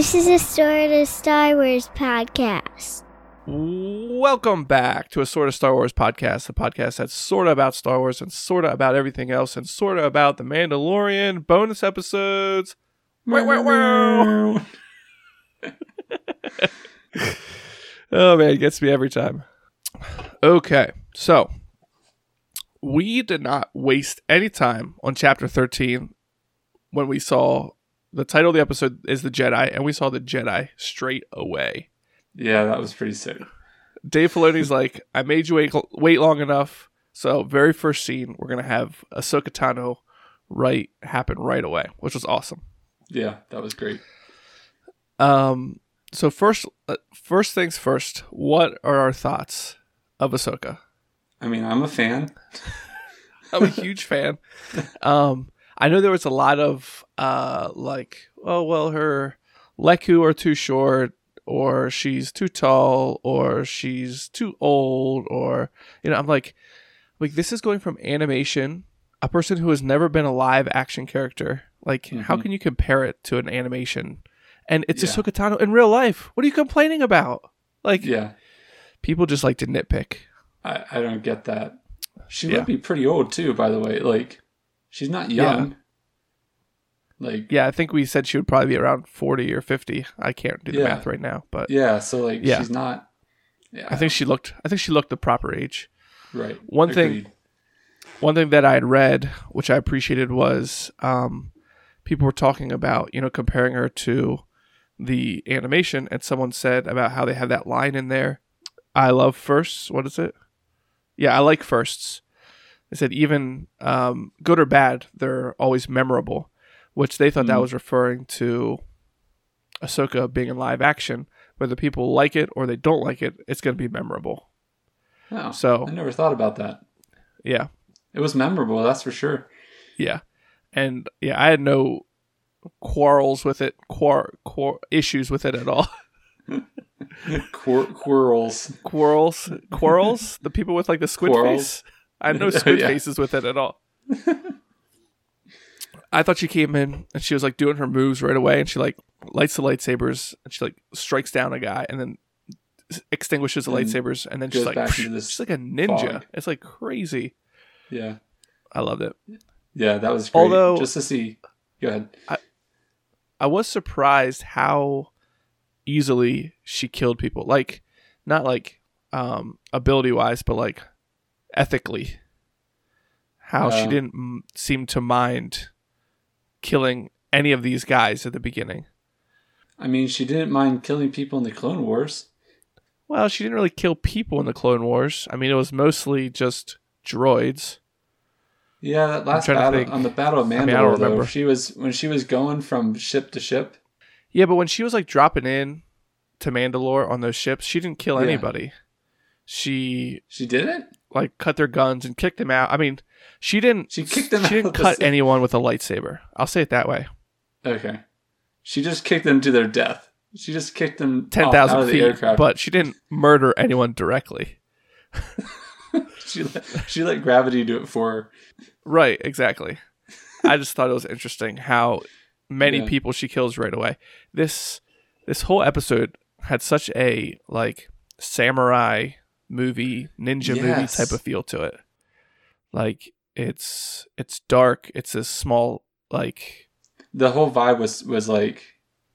This is a sort of Star Wars podcast. Welcome back to a sort of Star Wars podcast, the podcast that's sort of about Star Wars and sort of about everything else and sort of about the Mandalorian bonus episodes. Wow, wow, wow. oh man, it gets me every time. Okay, so we did not waste any time on chapter 13 when we saw the title of the episode is the Jedi, and we saw the Jedi straight away. Yeah, that was pretty sick. Dave Filoni's like, I made you wait, wait long enough. So, very first scene, we're gonna have Ahsoka Tano right happen right away, which was awesome. Yeah, that was great. Um, so first, uh, first things first. What are our thoughts of Ahsoka? I mean, I'm a fan. I'm a huge fan. Um, I know there was a lot of uh, like, oh well, her Lekku are too short, or she's too tall, or she's too old, or you know, I'm like, like this is going from animation, a person who has never been a live action character. Like, mm-hmm. how can you compare it to an animation? And it's yeah. Ahsoka Tano in real life. What are you complaining about? Like, yeah, people just like to nitpick. I, I don't get that. She yeah. would be pretty old too, by the way. Like, She's not young. Yeah. Like Yeah, I think we said she would probably be around 40 or 50. I can't do the yeah. math right now, but Yeah, so like yeah. she's not yeah. I think she looked I think she looked the proper age. Right. One Agreed. thing one thing that I had read, which I appreciated was um people were talking about, you know, comparing her to the animation and someone said about how they have that line in there. I love firsts. What is it? Yeah, I like firsts. They said even um, good or bad, they're always memorable, which they thought mm. that was referring to Ahsoka being in live action. Whether people like it or they don't like it, it's going to be memorable. Oh, so I never thought about that. Yeah, it was memorable. That's for sure. Yeah, and yeah, I had no quarrels with it, quar, quar issues with it at all. Quir- quarrels, quarrels, quarrels. the people with like the squid quarrels. face. I had no squid yeah. faces with it at all. I thought she came in and she was like doing her moves right away, and she like lights the lightsabers and she like strikes down a guy and then extinguishes the and lightsabers and then she's like she's like a ninja. Fog. It's like crazy. Yeah, I loved it. Yeah, that was great. Although just to see, go ahead. I, I was surprised how easily she killed people. Like, not like um ability wise, but like ethically how uh, she didn't m- seem to mind killing any of these guys at the beginning. I mean, she didn't mind killing people in the Clone Wars. Well, she didn't really kill people in the Clone Wars. I mean, it was mostly just droids. Yeah, that last battle on the Battle of Mandalore, I mean, though, she was when she was going from ship to ship. Yeah, but when she was like dropping in to Mandalore on those ships, she didn't kill yeah. anybody. She she didn't like cut their guns and kicked them out. I mean, she didn't. She kicked them. She didn't cut the... anyone with a lightsaber. I'll say it that way. Okay, she just kicked them to their death. She just kicked them ten thousand feet, but she didn't murder anyone directly. she let, she let gravity do it for her. Right, exactly. I just thought it was interesting how many yeah. people she kills right away. This this whole episode had such a like samurai movie, ninja yes. movie type of feel to it. Like it's it's dark. It's a small like the whole vibe was was like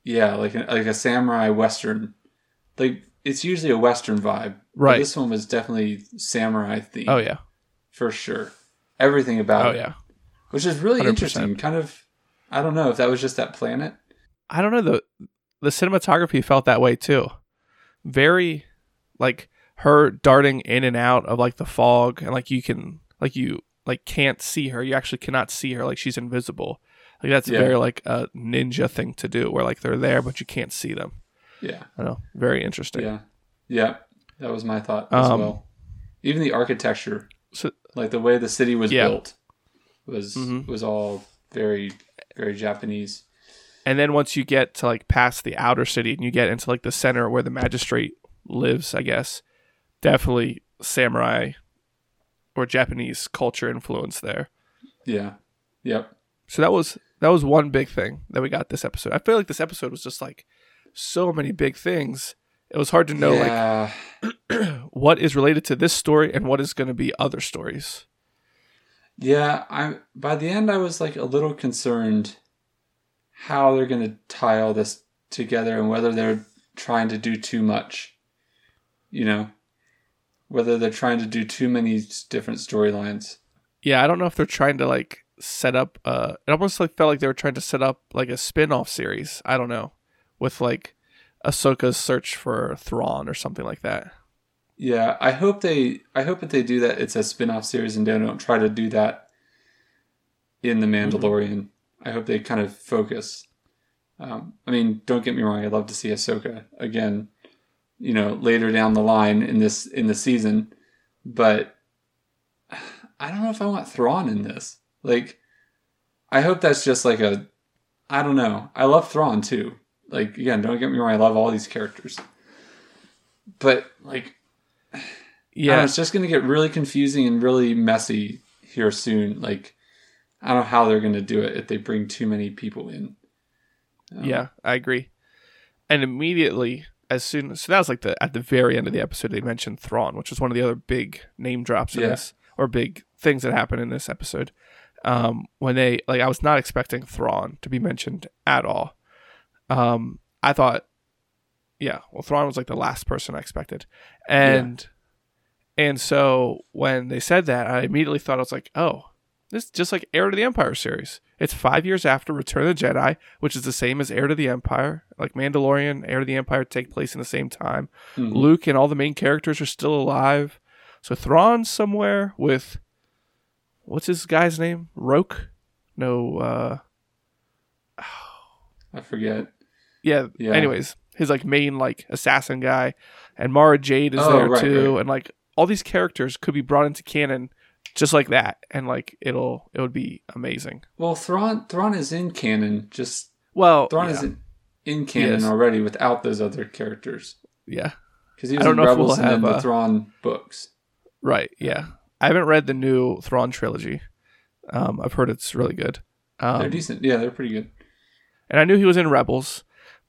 yeah, like a, like a samurai western. Like it's usually a western vibe. Right. this one was definitely samurai theme. Oh yeah, for sure. Everything about oh, it. yeah. Which is really 100%. interesting. Kind of. I don't know if that was just that planet. I don't know the the cinematography felt that way too. Very like her darting in and out of like the fog and like you can like you like can't see her. You actually cannot see her like she's invisible. Like that's yeah. very like a ninja thing to do where like they're there but you can't see them. Yeah. I know. Very interesting. Yeah. Yeah. That was my thought as um, well. Even the architecture, so, like the way the city was yeah. built was mm-hmm. was all very very Japanese. And then once you get to like past the outer city and you get into like the center where the magistrate lives, I guess, definitely samurai or Japanese culture influence there. Yeah. Yep. So that was that was one big thing that we got this episode. I feel like this episode was just like so many big things. It was hard to know yeah. like what is related to this story and what is going to be other stories. Yeah, I by the end I was like a little concerned how they're going to tie all this together and whether they're trying to do too much. You know, whether they're trying to do too many different storylines. Yeah, I don't know if they're trying to like set up uh it almost like felt like they were trying to set up like a spin-off series. I don't know. With like Ahsoka's search for Thrawn or something like that. Yeah, I hope they I hope that they do that it's a spin-off series and they don't try to do that in The mm-hmm. Mandalorian. Mm-hmm. I hope they kind of focus. Um, I mean, don't get me wrong, I'd love to see Ahsoka again, you know, later down the line in this in the season, but I don't know if I want Thrawn in this. Like I hope that's just like a I don't know. I love Thrawn too. Like again, don't get me wrong, I love all these characters. But like yeah, know, it's just going to get really confusing and really messy here soon. Like I don't know how they're going to do it if they bring too many people in. Um, yeah, I agree. And immediately, as soon so that was like the at the very end of the episode, they mentioned Thrawn, which was one of the other big name drops in yeah. this, or big things that happened in this episode. Um, when they like, I was not expecting Thrawn to be mentioned at all. Um, I thought, yeah, well, Thrawn was like the last person I expected, and yeah. and so when they said that, I immediately thought I was like, oh, this is just like Heir to the Empire series. It's five years after Return of the Jedi, which is the same as Heir to the Empire. Like Mandalorian, Heir to the Empire take place in the same time. Mm-hmm. Luke and all the main characters are still alive. So Thrawn's somewhere with what's his guy's name? Rukh? No, uh I forget. Yeah, yeah. Anyways, his like main like assassin guy, and Mara Jade is oh, there right, too, right. and like all these characters could be brought into canon just like that, and like it'll it would be amazing. Well, Thrawn Thrawn is in canon. Just well, Thrawn yeah. is in, in canon already without those other characters. Yeah, because he was in Rebels we'll and have, the Thrawn books. Right. Yeah, I haven't read the new Thrawn trilogy. Um, I've heard it's really good. Um, they're decent. Yeah, they're pretty good. And I knew he was in Rebels.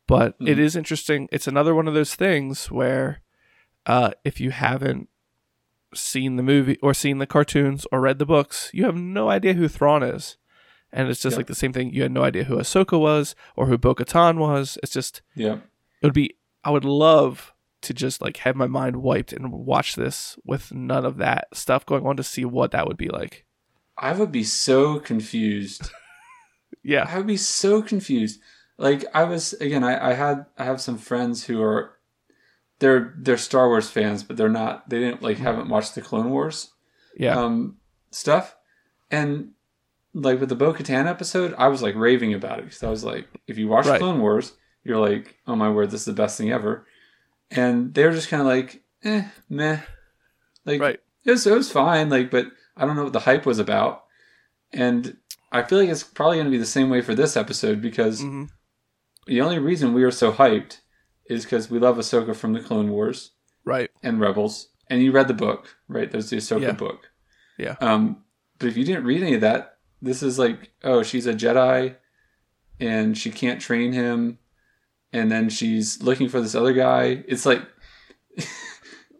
But mm. it is interesting. It's another one of those things where uh, if you haven't seen the movie or seen the cartoons or read the books, you have no idea who Thrawn is. And it's just yep. like the same thing. You had no idea who Ahsoka was or who Bo Katan was. It's just, yeah. It would be, I would love to just like have my mind wiped and watch this with none of that stuff going on to see what that would be like. I would be so confused. yeah. I would be so confused like I was again, I, I had I have some friends who are they're they're Star Wars fans, but they're not they didn't like haven't watched the Clone Wars yeah um stuff. And like with the Bo Katan episode, I was like raving about it because I was like, if you watch right. Clone Wars, you're like, oh my word, this is the best thing ever. And they were just kind of like, eh, meh. Like right. it was it was fine, like, but I don't know what the hype was about. And I feel like it's probably going to be the same way for this episode because mm-hmm the only reason we are so hyped is because we love Ahsoka from the Clone Wars, right? And Rebels, and you read the book, right? There's the Ahsoka yeah. book, yeah. Um, but if you didn't read any of that, this is like, oh, she's a Jedi, and she can't train him, and then she's looking for this other guy. It's like,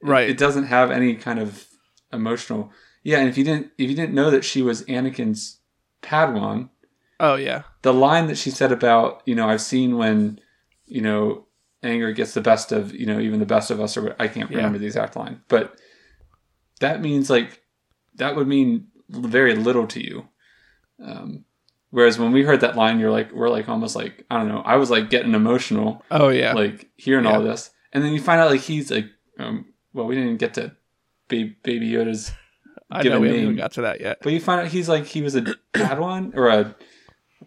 right? It doesn't have any kind of emotional. Yeah, and if you didn't, if you didn't know that she was Anakin's Padawan, Oh yeah. The line that she said about, you know, I've seen when, you know, anger gets the best of, you know, even the best of us or I can't remember yeah. the exact line. But that means like that would mean very little to you. Um whereas when we heard that line you're like we're like almost like I don't know, I was like getting emotional. Oh yeah. Like hearing yeah. all this. And then you find out like he's like um well we didn't get to baby, baby Yoda's I know we name. haven't even got to that yet. But you find out he's like he was a Padawan or a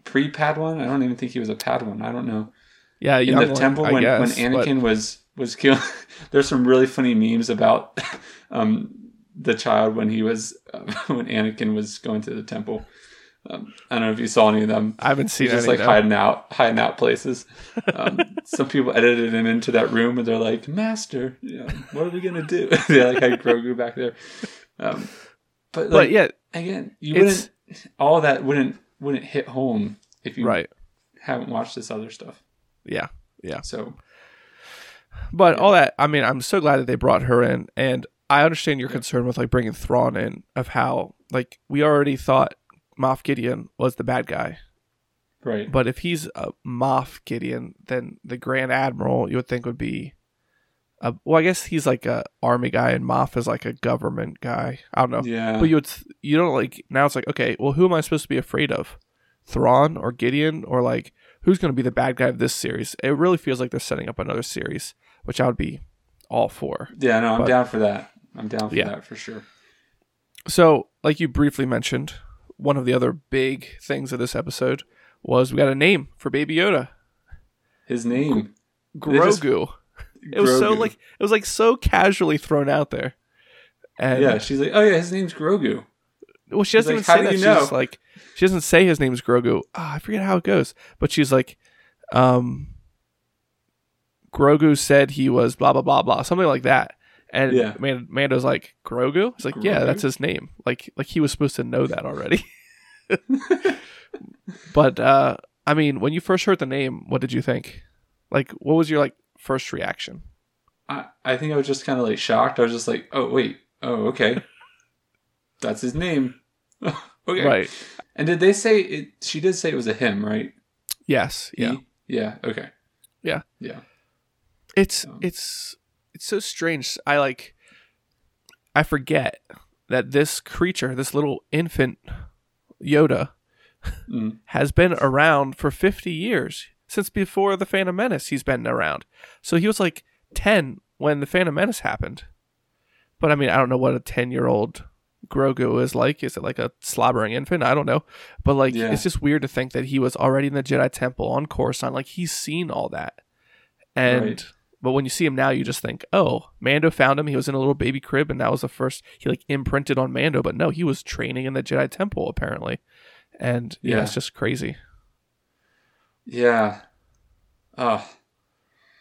pre Padawan. I don't even think he was a Padawan. I don't know. Yeah, in the one, temple when, guess, when Anakin but... was was killed. there's some really funny memes about um, the child when he was uh, when Anakin was going to the temple. Um, I don't know if you saw any of them. I haven't seen. He's just like hiding out, hiding out places. Um, some people edited him into that room, and they're like, "Master, you know, what are we gonna do?" they like had Grogu back there. Um, but, like, but yeah, again, you wouldn't. All that wouldn't wouldn't hit home if you right. haven't watched this other stuff. Yeah, yeah. So But all that, I mean, I'm so glad that they brought her in, and I understand your concern with like bringing Thrawn in, of how like we already thought Moff Gideon was the bad guy, Right. but if he's a Moff Gideon, then the Grand Admiral you would think would be, a, well, I guess he's like a army guy, and Moff is like a government guy. I don't know, yeah. but you would, you don't like now it's like okay, well, who am I supposed to be afraid of? Thrawn or Gideon or like who's going to be the bad guy of this series? It really feels like they're setting up another series, which I would be all for. yeah, no, I'm but- down for that. I'm down for Yeah. that for sure. So, like you briefly mentioned, one of the other big things of this episode was we got a name for Baby Yoda, His name. They just- Grogu. It was so like it was like so casually thrown out there. And Yeah, she's like, oh yeah, his name's Grogu. well, she doesn't like, even "How say do that. you She's know?" just like she doesn't say his name's Grogu. Ah, I forget how it goes, but she's like, um, Grogu said he was blah blah blah blah something like that. And Yeah. Man- Mando's like Grogu. It's like yeah, that's his name. Like like he was supposed to know that already. but uh, I mean, when you first heard the name, what did you think? Like, what was your like first reaction? I, I think I was just kind of like shocked. I was just like, oh wait, oh okay, that's his name. Okay, Right. And did they say it? She did say it was a him, right? Yes. Yeah. He? Yeah. Okay. Yeah. Yeah. It's Um, it's it's so strange. I like I forget that this creature, this little infant Yoda, Mm. has been around for 50 years. Since before the Phantom Menace, he's been around. So he was like 10 when the Phantom Menace happened. But I mean, I don't know what a 10 year old Grogu is like. Is it like a slobbering infant? I don't know. But like, Yeah. it's just weird to think that he was already in the Jedi Temple on Coruscant. Like, he's seen all that. And. Right. But when you see him now, you just think, "Oh, Mando found him. He was in a little baby crib, and that was the first he like imprinted on Mando." But no, he was training in the Jedi Temple apparently, and yeah, Yeah. it's just crazy. Yeah. Oh,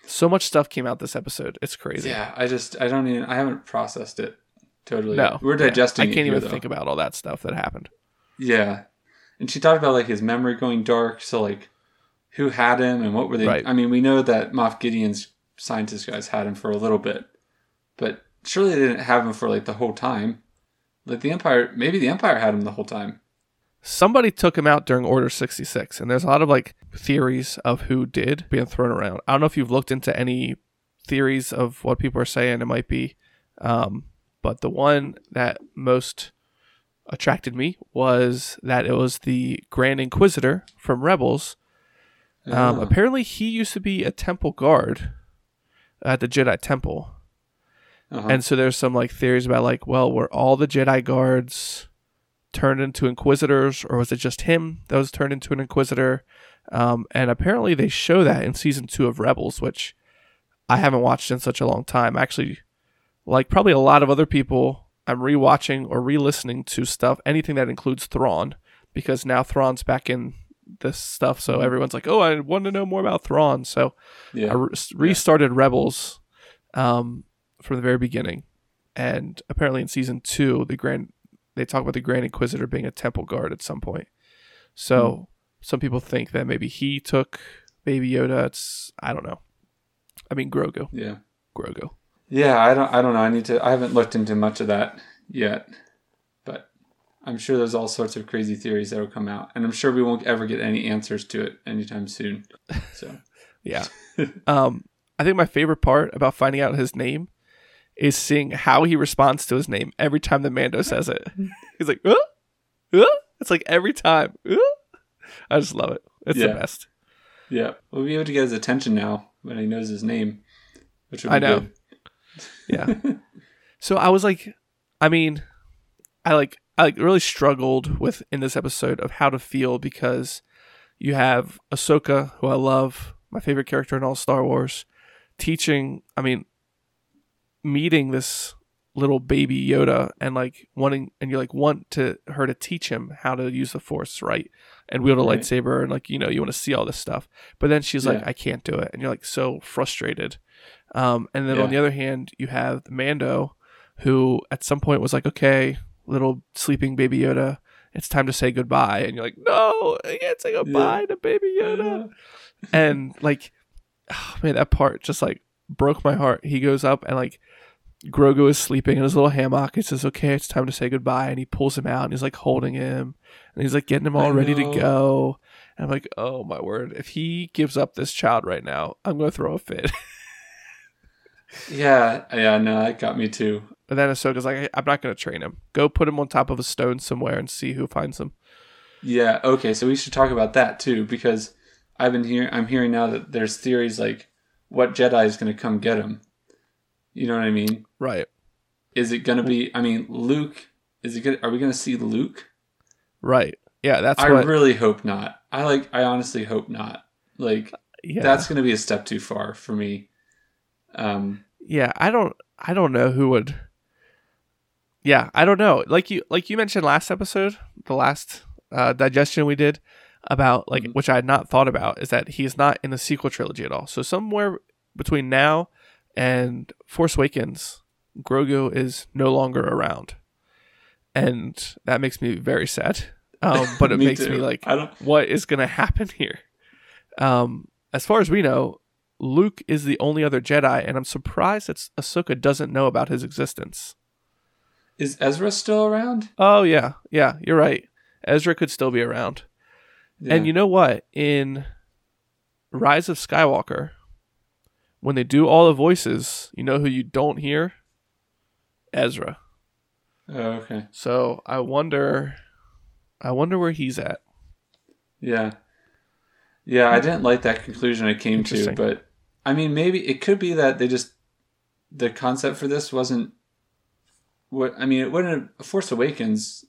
So much stuff came out this episode. It's crazy. yeah. I just I don't even I haven't processed it totally. No, we're yeah. digesting. I can't here, even though. think about all that stuff that happened. Yeah. And she talked about like his memory going dark. So like, who had him and what were they? Right. I mean, we know that Moff Gideon's scientist guys had him for a little bit, but surely they didn't have him for like the whole time. Like the Empire, maybe the Empire had him the whole time. Somebody took him out during Order sixty six, and there's a lot of like theories of who did being thrown around. I don't know if you've looked into any theories of what people are saying. It might be, um, but the one that most attracted me was that it was the Grand Inquisitor from Rebels. Um, Ah. apparently, he used to be a temple guard at the Jedi Temple. Uh-huh. And so there's some like theories about like, well, were all the Jedi guards turned into Inquisitors, or was it just him that was turned into an Inquisitor? Um, and apparently they show that in season two of Rebels, which I haven't watched in such a long time. Actually, like probably a lot of other people, I'm rewatching or re-listening to stuff, anything that includes Thrawn, because now Thrawn's back in this stuff. So everyone's like, oh, I want to know more about Thrawn. So yeah. I re- restarted Rebels um, from the very beginning, and apparently in season two, the Grand they talk about the Grand Inquisitor being a temple guard at some point. So some people think that maybe he took Baby Yoda. It's I don't know. I mean Grogu, yeah. Grogu. Yeah, I don't I don't know. I need to I haven't looked into much of that yet. But I'm sure there's all sorts of crazy theories that will come out. And I'm sure we won't ever get any answers to it anytime soon. So Yeah. um, I think my favorite part about finding out his name is seeing how he responds to his name every time the Mando says it. He's like, uh? Uh? It's like every time. Uh? I just love it. It's the best. yeah. We'll be able to get his attention now when he knows his name. Which would be I know. good. Yeah. so I was like, I mean, I like, I like really struggled with in this episode of how to feel because you have Ahsoka, who I love, my favorite character in all Star Wars, teaching. I mean, meeting this little baby Yoda and like wanting, and you like want to her to teach him how to use the Force, right? And wield a Right. lightsaber, and like you know, you want to see all this stuff. But then she's like, I can't do it, and you're like so frustrated. Um, and then Yeah. on the other hand, you have Mando, who at some point was like, "Okay, little sleeping baby Yoda, it's time to say goodbye," and you're like, "No, I can't say goodbye to baby Yoda." and like, oh, man, that part just like broke my heart. He goes up and like Grogu is sleeping in his little hammock. He says, "Okay, it's time to say goodbye," and he pulls him out and he's like holding him and he's like getting him all I ready to go. And I'm like, "Oh my word! If he gives up this child right now, I'm gonna throw a fit." Yeah, yeah, no, it got me too. But then Ahsoka's like, "I'm not gonna train him. Go put him on top of a stone somewhere and see who finds him." Yeah, okay, so we should talk about that too because I've been hearing I'm hearing now that there's theories like what Jedi is going to come get him. You know what I mean? Right, Is it going to be I mean, Luke is it Gonna, are we going to see Luke? right. Yeah, that's I what. really hope not. I like I honestly hope not. Like yeah, that's going to be a step too far for me. Um yeah. I don't. I don't know who would. Yeah, I don't know. Like you, like you mentioned last episode, the last uh, digestion we did about like Mhm. which I had not thought about is that he's not in the sequel trilogy at all. So somewhere between now and Force Awakens, Grogu is no longer around, and that makes me very sad. Um, but it me makes too. me like, what is going to happen here? Um, as far as we know, Luke is the only other Jedi, and I'm surprised that Ahsoka doesn't know about his existence. Is Ezra still around? Oh yeah, yeah, you're right. Ezra could still be around. Yeah. And you know what? In Rise of Skywalker, when they do all the voices, you know who you don't hear? Ezra. Oh, okay. So I wonder I wonder where he's at. Yeah. Yeah, I didn't like that conclusion I came to, but I mean, maybe it could be that they just the concept for this wasn't what I mean. It wouldn't have, Force Awakens.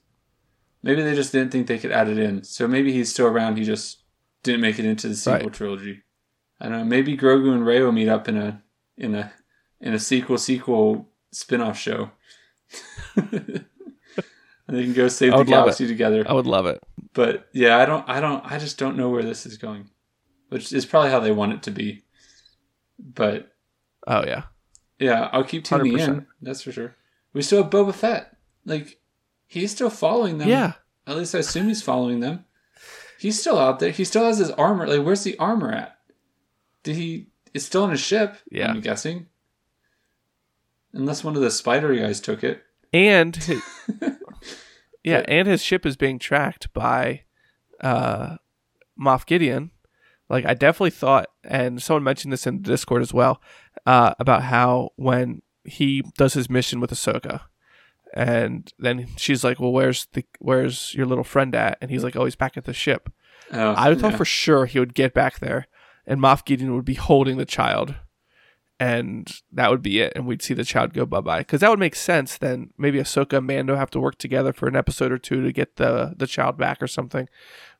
Maybe they just didn't think they could add it in. So maybe he's still around. He just didn't make it into the sequel Right. trilogy. I don't know. Maybe Grogu and Rey will meet up in a in a in a sequel sequel spin off show. and they can go save the galaxy together I would love it. but yeah, I don't, I don't, I just don't know where this is going, which is probably how they want it to be. But Oh yeah. yeah, I'll keep tuning 100%. in. That's for sure. We still have Boba Fett. Like he's still following them. Yeah. At least I assume he's following them. He's still out there. He still has his armor. Like where's the armor at? Did he? It's still in his ship. Yeah. I'm guessing. Unless one of the spider guys took it. And yeah, and his ship is being tracked by uh Moff Gideon. Like I definitely thought and someone mentioned this in the Discord as well, uh, about how when he does his mission with Ahsoka and then she's like, Well where's the where's your little friend at? And he's like, Oh, he's back at the ship. Oh, I thought yeah. for sure he would get back there and Moff Gideon would be holding the child and that would be it and we'd see the child go bye-bye because that would make sense then maybe Ahsoka and Mando have to work together for an episode or two to get the the child back or something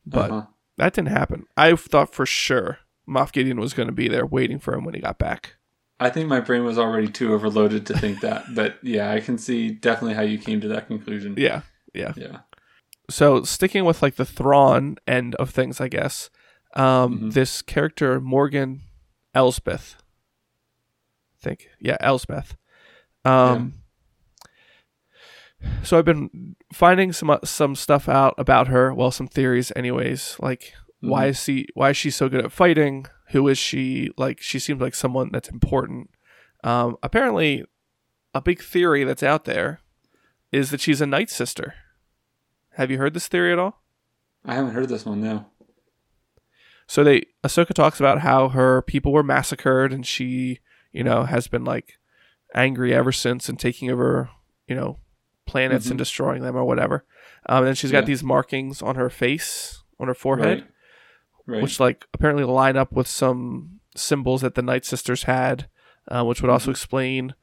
but Uh-huh. That didn't happen I thought for sure Moff Gideon was going to be there waiting for him when he got back I think my brain was already too overloaded to think that, but yeah, I can see definitely how you came to that conclusion. yeah yeah Yeah. so sticking with like the Thrawn end of things I guess um Mhm. this character Morgan Elsbeth, I think yeah Elsbeth. um so I've been finding some some stuff out about her. Well some theories anyways like why Mm-hmm. is she why is she so good at fighting? Who is she? Like she seems like someone that's important. Um apparently a big theory that's out there is that she's a night sister. Have you heard this theory at all? I haven't heard this one no. So they Ahsoka talks about how her people were massacred and she, you know, has been like angry ever since and taking over, you know, planets Mhm. and destroying them or whatever. Um, and then she's got Yeah. these markings on her face, on her forehead, Right. Right. which like apparently line up with some symbols that the Night Sisters had, uh, which would Mm-hmm. also explain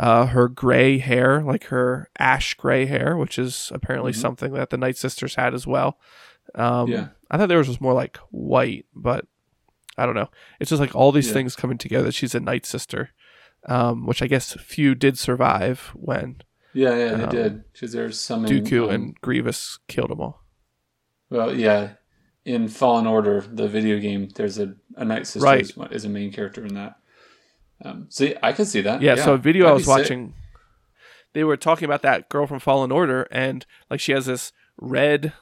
uh, her gray hair, like her ash gray hair, which is apparently Mhm. something that the Night Sisters had as well. Um, Yeah. I thought theirs was more like white, but I don't know. It's just like all these Yeah. things coming together. She's a Night Sister, um, which I guess few did survive when yeah, yeah, they um, did. Because there's some in, Dooku um, and Grievous killed them all. well, yeah, in Fallen Order, the video game, there's a a Night Sister Right. is, is a main character in that. Um, see, I could see that. Yeah, so a video I that'd was be sick. watching, they were talking about that girl from Fallen Order, and like she has this red,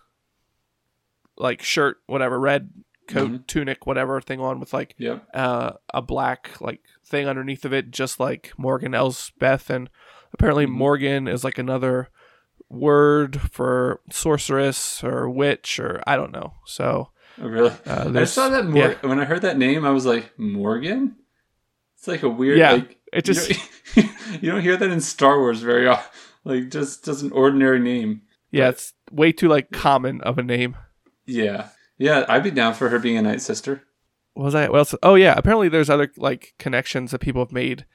like shirt, whatever, red coat, Mhm. tunic, whatever thing on with like Yep. uh, a black like thing underneath of it, just like Morgan Elsbeth. And apparently, Mhm. Morgan is like another word for sorceress or witch or I don't know. So Oh, really? uh, I saw that Mor- yeah. when I heard that name. I was like, Morgan. It's like a weird. Yeah, like, it you just don't, you don't hear that in Star Wars very often. Like just just an ordinary name. yeah, it's way too like common of a name. Yeah, yeah. I'd be down for her being a night sister. What was I? What else? Oh yeah, apparently there's other like connections that people have made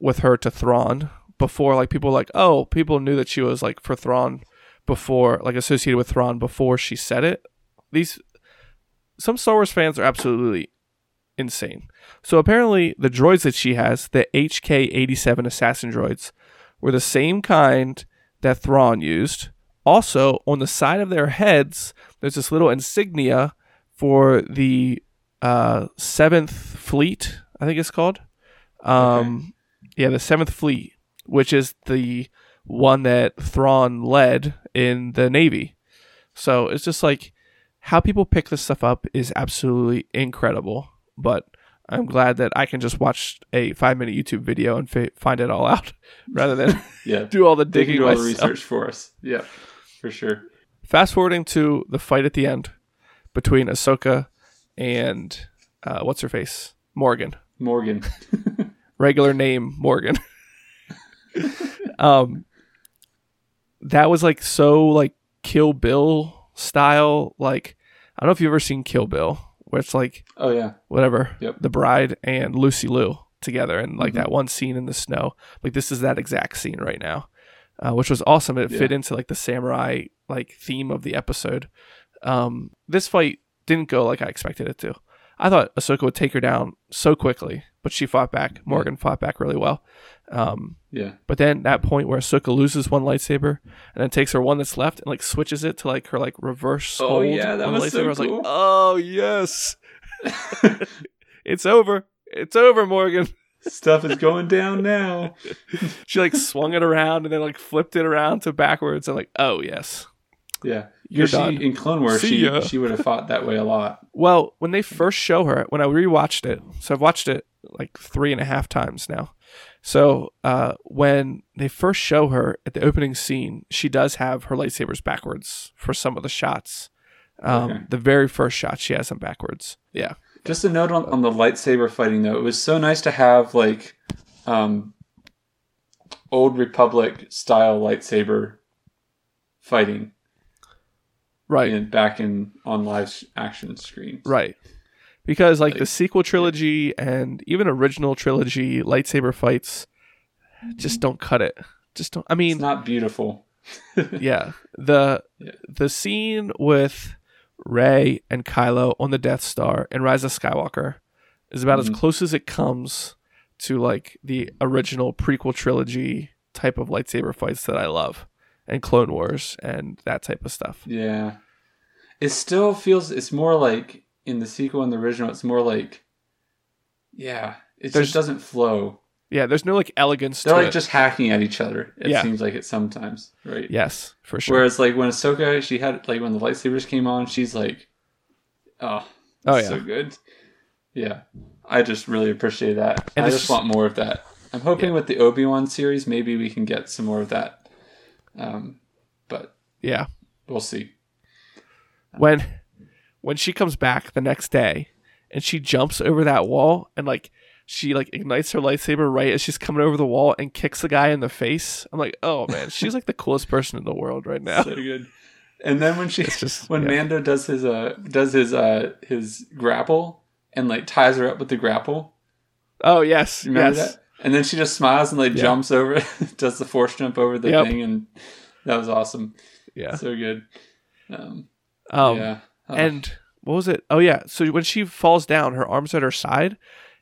with her to Thrawn before. Like people were like, oh, people knew that she was like for Thrawn before, like associated with Thrawn before she said it. These some Star Wars fans are absolutely insane. So apparently the droids that she has, the HK87 assassin droids, were the same kind that Thrawn used. Also, on the side of their heads, there's this little insignia for the uh, Seventh Fleet, I think it's called. Um, Yeah, the Seventh Fleet, which is the one that Thrawn led in the Navy. So it's just like how people pick this stuff up is absolutely incredible. But I'm glad that I can just watch a five minute YouTube video and fi- find it all out rather than Yeah, do all the they can digging do all the research for us. Yeah, for sure. Fast forwarding to the fight at the end between Ahsoka and uh, what's her face Morgan, Morgan. regular name Morgan. Um, that was like so like Kill Bill style. Like I don't know if you've ever seen Kill Bill, where it's like Oh yeah, whatever Yep. the bride and Lucy Liu together, and like Mhm. that one scene in the snow. Like this is that exact scene right now, uh, which was awesome. It fit into like the samurai like theme of the episode. Um, this fight didn't go like I expected it to. I thought Ahsoka would take her down so quickly, but she fought back. Morgan fought back really well. Um, yeah. but then that point where Ahsoka loses one lightsaber and then takes her one that's left and like switches it to like her like reverse Oh, hold yeah, that on the so lightsaber. I was like, oh yes, it's over. It's over, Morgan. Stuff is going down now. She like swung it around and then like flipped it around to backwards and like, oh yes, Yeah, you're she, done. in Clone Wars. See She she would have fought that way a lot. Well, when they first show her, when I rewatched it, so I've watched it like three and a half times now. So uh, when they first show her at the opening scene, she does have her lightsabers backwards for some of the shots. Um, Okay. The very first shot, she has them backwards. Yeah, Just a note on, on the lightsaber fighting though. It was so nice to have like um old Republic style lightsaber fighting right, in back in on live action screens. right. Because like, the sequel trilogy and even original trilogy lightsaber fights just don't cut it. Just don't. I mean, It's not beautiful. yeah. The Yeah. the scene with Rey and Kylo on the Death Star in Rise of Skywalker is about as Mhm. close as it comes to like the original prequel trilogy type of lightsaber fights that I love and Clone Wars and that type of stuff. Yeah. It still feels it's more like in the sequel and the original, it's more like yeah, it There's- just doesn't flow. Yeah, there's no like elegance They're to like it. just hacking at each other. It Yeah. seems like it sometimes, right? yes, for sure. Whereas like when Ahsoka, she had like when the lightsabers came on, she's like, oh, Oh, yeah. so good. Yeah, I just really appreciate that. And I just want more of that. I'm hoping with the Obi Wan series, maybe we can get some more of that. Um, but yeah. we'll see. When when she comes back the next day and she jumps over that wall and like she like ignites her lightsaber right as she's coming over the wall and kicks the guy in the face. I'm like, oh man, she's like the coolest person in the world right now. So good. And then when she It's just when yeah. Mando does his uh does his uh his grapple and like ties her up with the grapple. Oh yes, remember yes, that? And then she just smiles and like Yeah. jumps over it, does the force jump over the Yep. thing, and that was awesome. yeah. So good. Um, Um, yeah. Oh, and what was it? Oh yeah. So when she falls down, her arms at her side,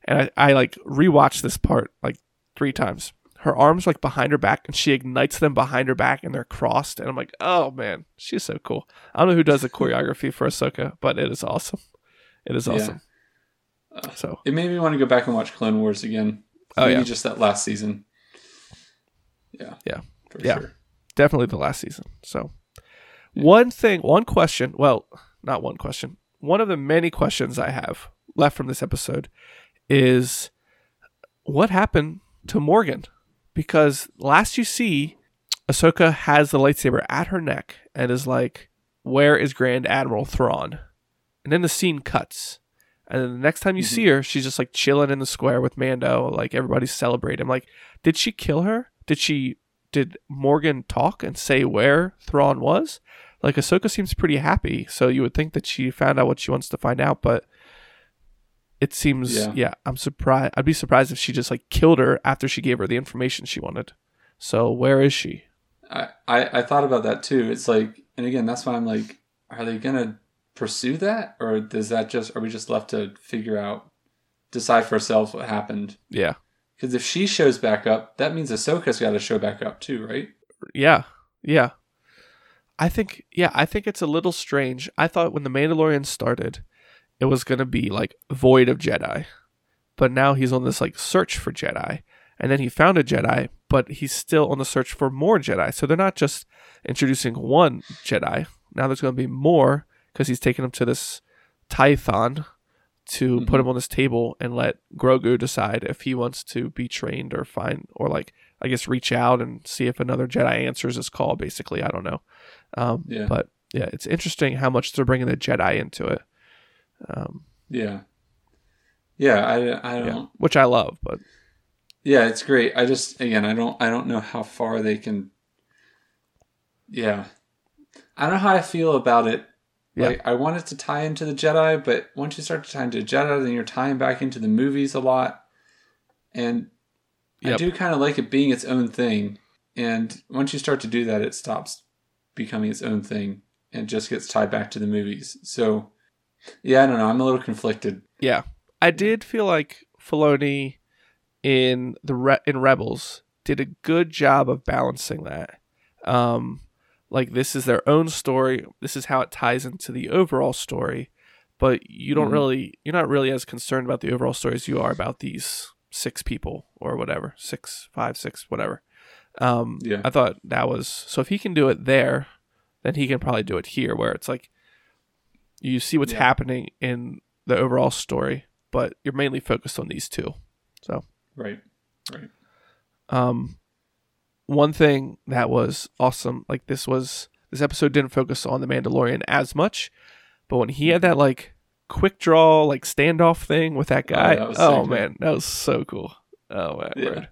and I, I like rewatched this part like three times. Her arms like behind her back, and she ignites them behind her back, and they're crossed. And I'm like, oh man, she's so cool. I don't know who does the choreography for Ahsoka, but it is awesome. It is Yeah. awesome. Uh, So it made me want to go back and watch Clone Wars again. Oh, Maybe yeah. just that last season. Yeah. Yeah. For Yeah. sure. definitely the last season. So one thing, one question. Well, not one question. one of the many questions I have left from this episode is what happened to Morgan? Because last you see, Ahsoka has the lightsaber at her neck and is like, Where is Grand Admiral Thrawn? And then the scene cuts. And then the next time you Mhm. see her, she's just like chilling in the square with Mando, like everybody's celebrating. I'm like, did she kill her? Did she did Morgan talk and say where Thrawn was? Like Ahsoka seems pretty happy, so you would think that she found out what she wants to find out, but it seems Yeah. yeah, I'm surprised I'd be surprised if she just like killed her after she gave her the information she wanted. So where is she? I, I I thought about that too. It's like, and again, that's why I'm like, are they gonna pursue that, or does that just are we just left to figure out, decide for ourselves what happened? Yeah. Because if she shows back up, that means Ahsoka's got to show back up too, right? Yeah. Yeah. I think yeah, I think it's a little strange. I thought when the Mandalorian started, it was to be like void of Jedi. But now he's on this like search for Jedi. And then he found a Jedi, but he's still on the search for more Jedi. So they're not just introducing one Jedi. Now there's to be more because he's taking him to this Tython to put Mhm. him on this table and let Grogu decide if he wants to be trained or find or like I guess reach out and see if another Jedi answers his call. Basically, I don't know. Um, Yeah. But yeah, it's interesting how much they're bringing the Jedi into it. Um, Yeah. Yeah, I, I don't. yeah, which I love. But Yeah, it's great. I just again, I don't I don't know how far they can Yeah. I don't know how I feel about it. Yeah. Like I wanted to tie into the Jedi, but once you start to tie into Jedi, then you're tying back into the movies a lot. And I do kind of like it being its own thing. And once you start to do that, it stops becoming its own thing and just gets tied back to the movies. So yeah, I don't know. I'm a little conflicted. yeah, I did feel like Filoni in the Re- in Rebels did a good job of balancing that. Um, like this is their own story. This is how it ties into the overall story, but you don't Mhm. really you're not really as concerned about the overall story as you are about these six people or whatever six five six whatever. Um, Yeah. I thought that was so. If he can do it there, then he can probably do it here, where it's like you see what's Yeah. happening in the overall story, but you're mainly focused on these two. So, Right. Right. um, one thing that was awesome, like this was this episode didn't focus on the Mandalorian as much, but when he had that like quick draw, like standoff thing with that Oh, guy, that oh, man, that was so cool. Oh my Yeah. word.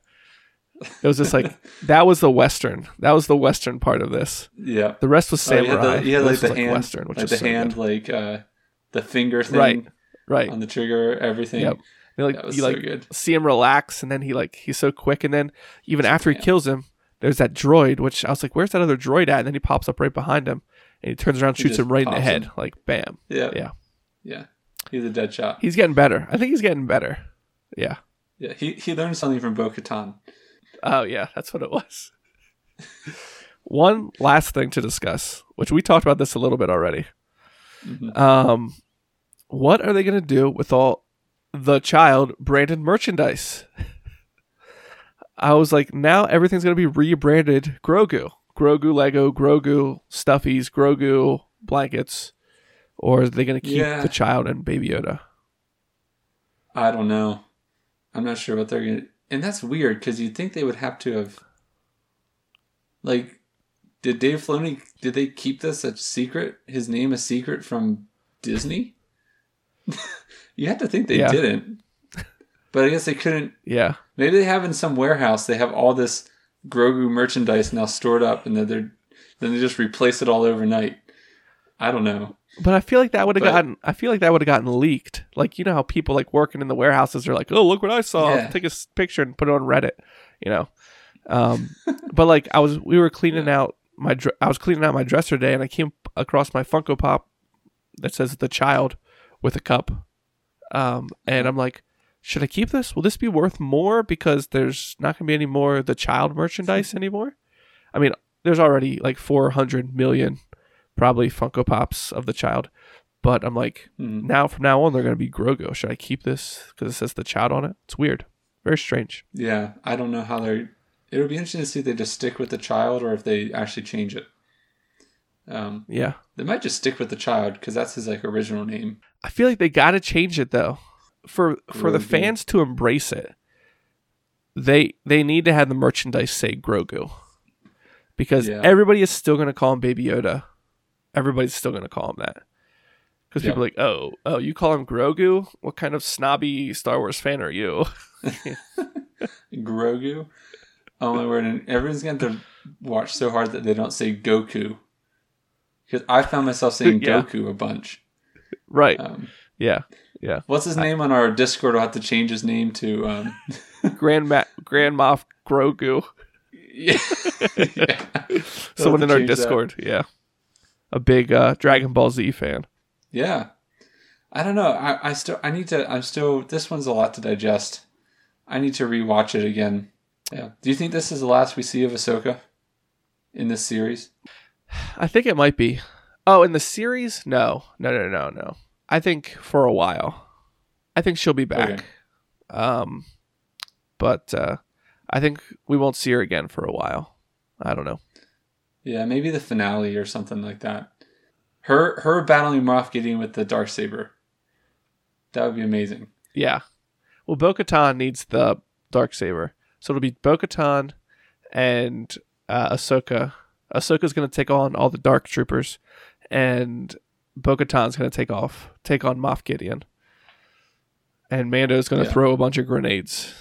It was just like that was the western. That was the western part of this. Yeah. The rest was Oh, samurai. had This like the hand, western, which like is the so hand, good. like uh, the finger thing Right. right. on the trigger, everything. Yep. Like That was you so like good. see him relax, and then he like he's so quick, and then even after he kills him, there's that droid, which I was like, "Where's that other droid at?" And then he pops up right behind him, and he turns around, He shoots him right in the head, him. like bam. Yeah. Yeah. Yeah. He's a dead shot. He's getting better. I think he's getting better. Yeah. Yeah. He he learned something from Bo Katan. Oh yeah, that's what it was. One last thing to discuss, which we talked about this a little bit already. Mhm. Um, what are they going to do with all the child branded merchandise? I was like, now everything's going to be rebranded Grogu. Grogu Lego, Grogu stuffies, Grogu blankets. Or are they going to keep Yeah. the child and Baby Yoda? I don't know. I'm not sure what they're gonna. And that's weird because you'd think they would have to have. Like, did Dave Filoni? Did they keep this a secret? His name a secret from Disney? you have to think they Yeah. didn't. But I guess they couldn't. Yeah. Maybe they have in some warehouse. They have all this Grogu merchandise now stored up, and then they're then they just replace it all overnight. I don't know. But I feel like that would have gotten. I feel like that would have gotten leaked. Like you know how people like working in the warehouses are like, "Oh, look what I saw! Yeah. Take a picture and put it on Reddit." You know. Um, but like I was, we were cleaning out my. I was cleaning out my dresser today, and I came across my Funko Pop that says "the child" with a cup. Um, and I'm like, should I keep this? Will this be worth more because there's not gonna be any more the child merchandise anymore? I mean, there's already like 400 million probably Funko Pops of the child. But I'm like, Hmm. now from now on, they're going to be Grogu. Should I keep this because it says the child on it? It's weird. Very strange. Yeah, I don't know how they're. It would be interesting to see if they just stick with the child or if they actually change it. Um, Yeah. they might just stick with the child because that's his like original name. I feel like they got to change it though. For for the fans to embrace it. They they need to have the merchandise say Grogu. Because Yeah. everybody is still going to call him Baby Yoda. Everybody's still going to call him that. Cuz Yeah. people are like, "Oh, oh, you call him Grogu? What kind of snobby Star Wars fan are you?" Grogu. Oh my word! And everyone's going to watch so hard that they don't say Goku. Because I found myself saying Yeah. Goku a bunch. right. Um, yeah. Yeah. what's his name on our Discord? I'll have to change his name to. Um, Grand Ma- Grand Moff Grogu. yeah. yeah. Someone in our change that. Discord, yeah. A big uh, Dragon Ball Z fan. Yeah. I don't know. I, I still I need to I'm still this one's a lot to digest. I need to rewatch it again. Yeah. Do you think this is the last we see of Ahsoka in this series? I think it might be. Oh, in the series? No. No, no, no, no. I think for a while. I think she'll be back. Okay. Um but uh I think we won't see her again for a while. I don't know. Yeah, maybe the finale or something like that. Her her battling Moff Gideon with the dark saber. That would be amazing. Yeah. Well, Bo needs the dark saber. So it'll be Bo and uh, Ahsoka. Ahsoka's going to take on all the dark troopers, and Bo Katan's going to take off, take on Moff Gideon. And Mando's going to Yeah. throw a bunch of grenades.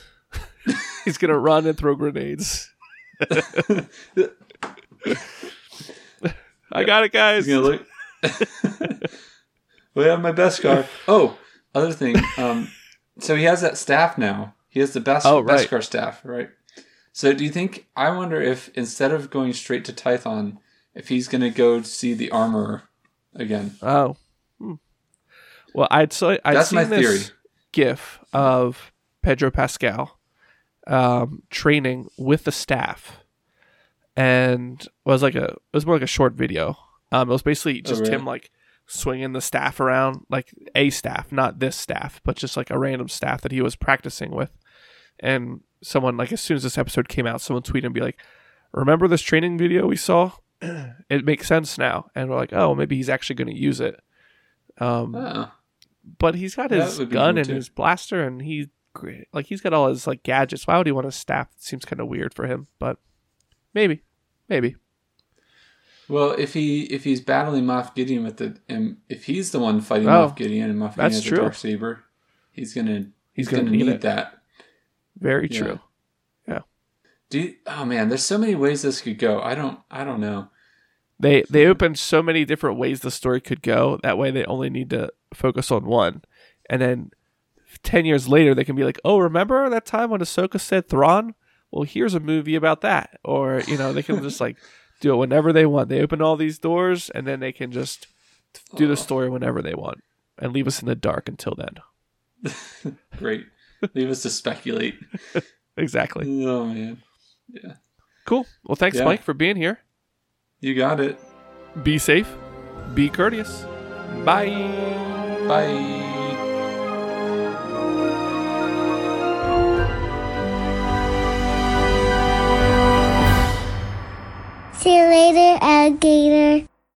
He's going to run and throw grenades. I got it, guys. He's look. we have my beskar. Oh, other thing. Um, so he has that staff now. He has the best Oh, right. beskar staff, right? So do you think? I wonder if instead of going straight to Tython, if he's gonna go see the armor again. Oh. Hmm. Well, I'd say I'd That's seen my this theory. GIF of Pedro Pascal um, training with the staff, and it was like a it was more like a short video. Um, it was basically just really? him like swinging the staff around, like a staff, not this staff, but just like a random staff that he was practicing with. And someone like as soon as this episode came out, someone tweeted and be like, "Remember this training video we saw? it makes sense now." And we're like, "Oh, maybe he's actually going to use it." Um, Oh, but he's got his gun cool, and too. his blaster, and he like he's got all his like gadgets. Why would he want a staff? It seems kind of weird for him, but maybe, maybe. well, if he if he's battling Moff Gideon with the and if he's the one fighting Oh, Moff Gideon and Moff Gideon has the true. dark saber, he's gonna He's he's, gonna gonna, need need, that. Very Yeah. true. Do you, oh man, there's so many ways this could go. I don't I don't know. They they opened so many different ways the story could go. That way, they only need to focus on one, and then ten years later, they can be like, "Oh, remember that time when Ahsoka said Thrawn? Well, here's a movie about that." Or you know, they can just like do it whenever they want. They open all these doors, and then they can just do the story whenever they want, and leave us in the dark until then. Great. Leave us to speculate. Exactly. Oh man. Cool. Well, thanks, Yeah. Mike, for being here. You got it. Be safe. Be courteous. Bye. Bye. See you later, alligator.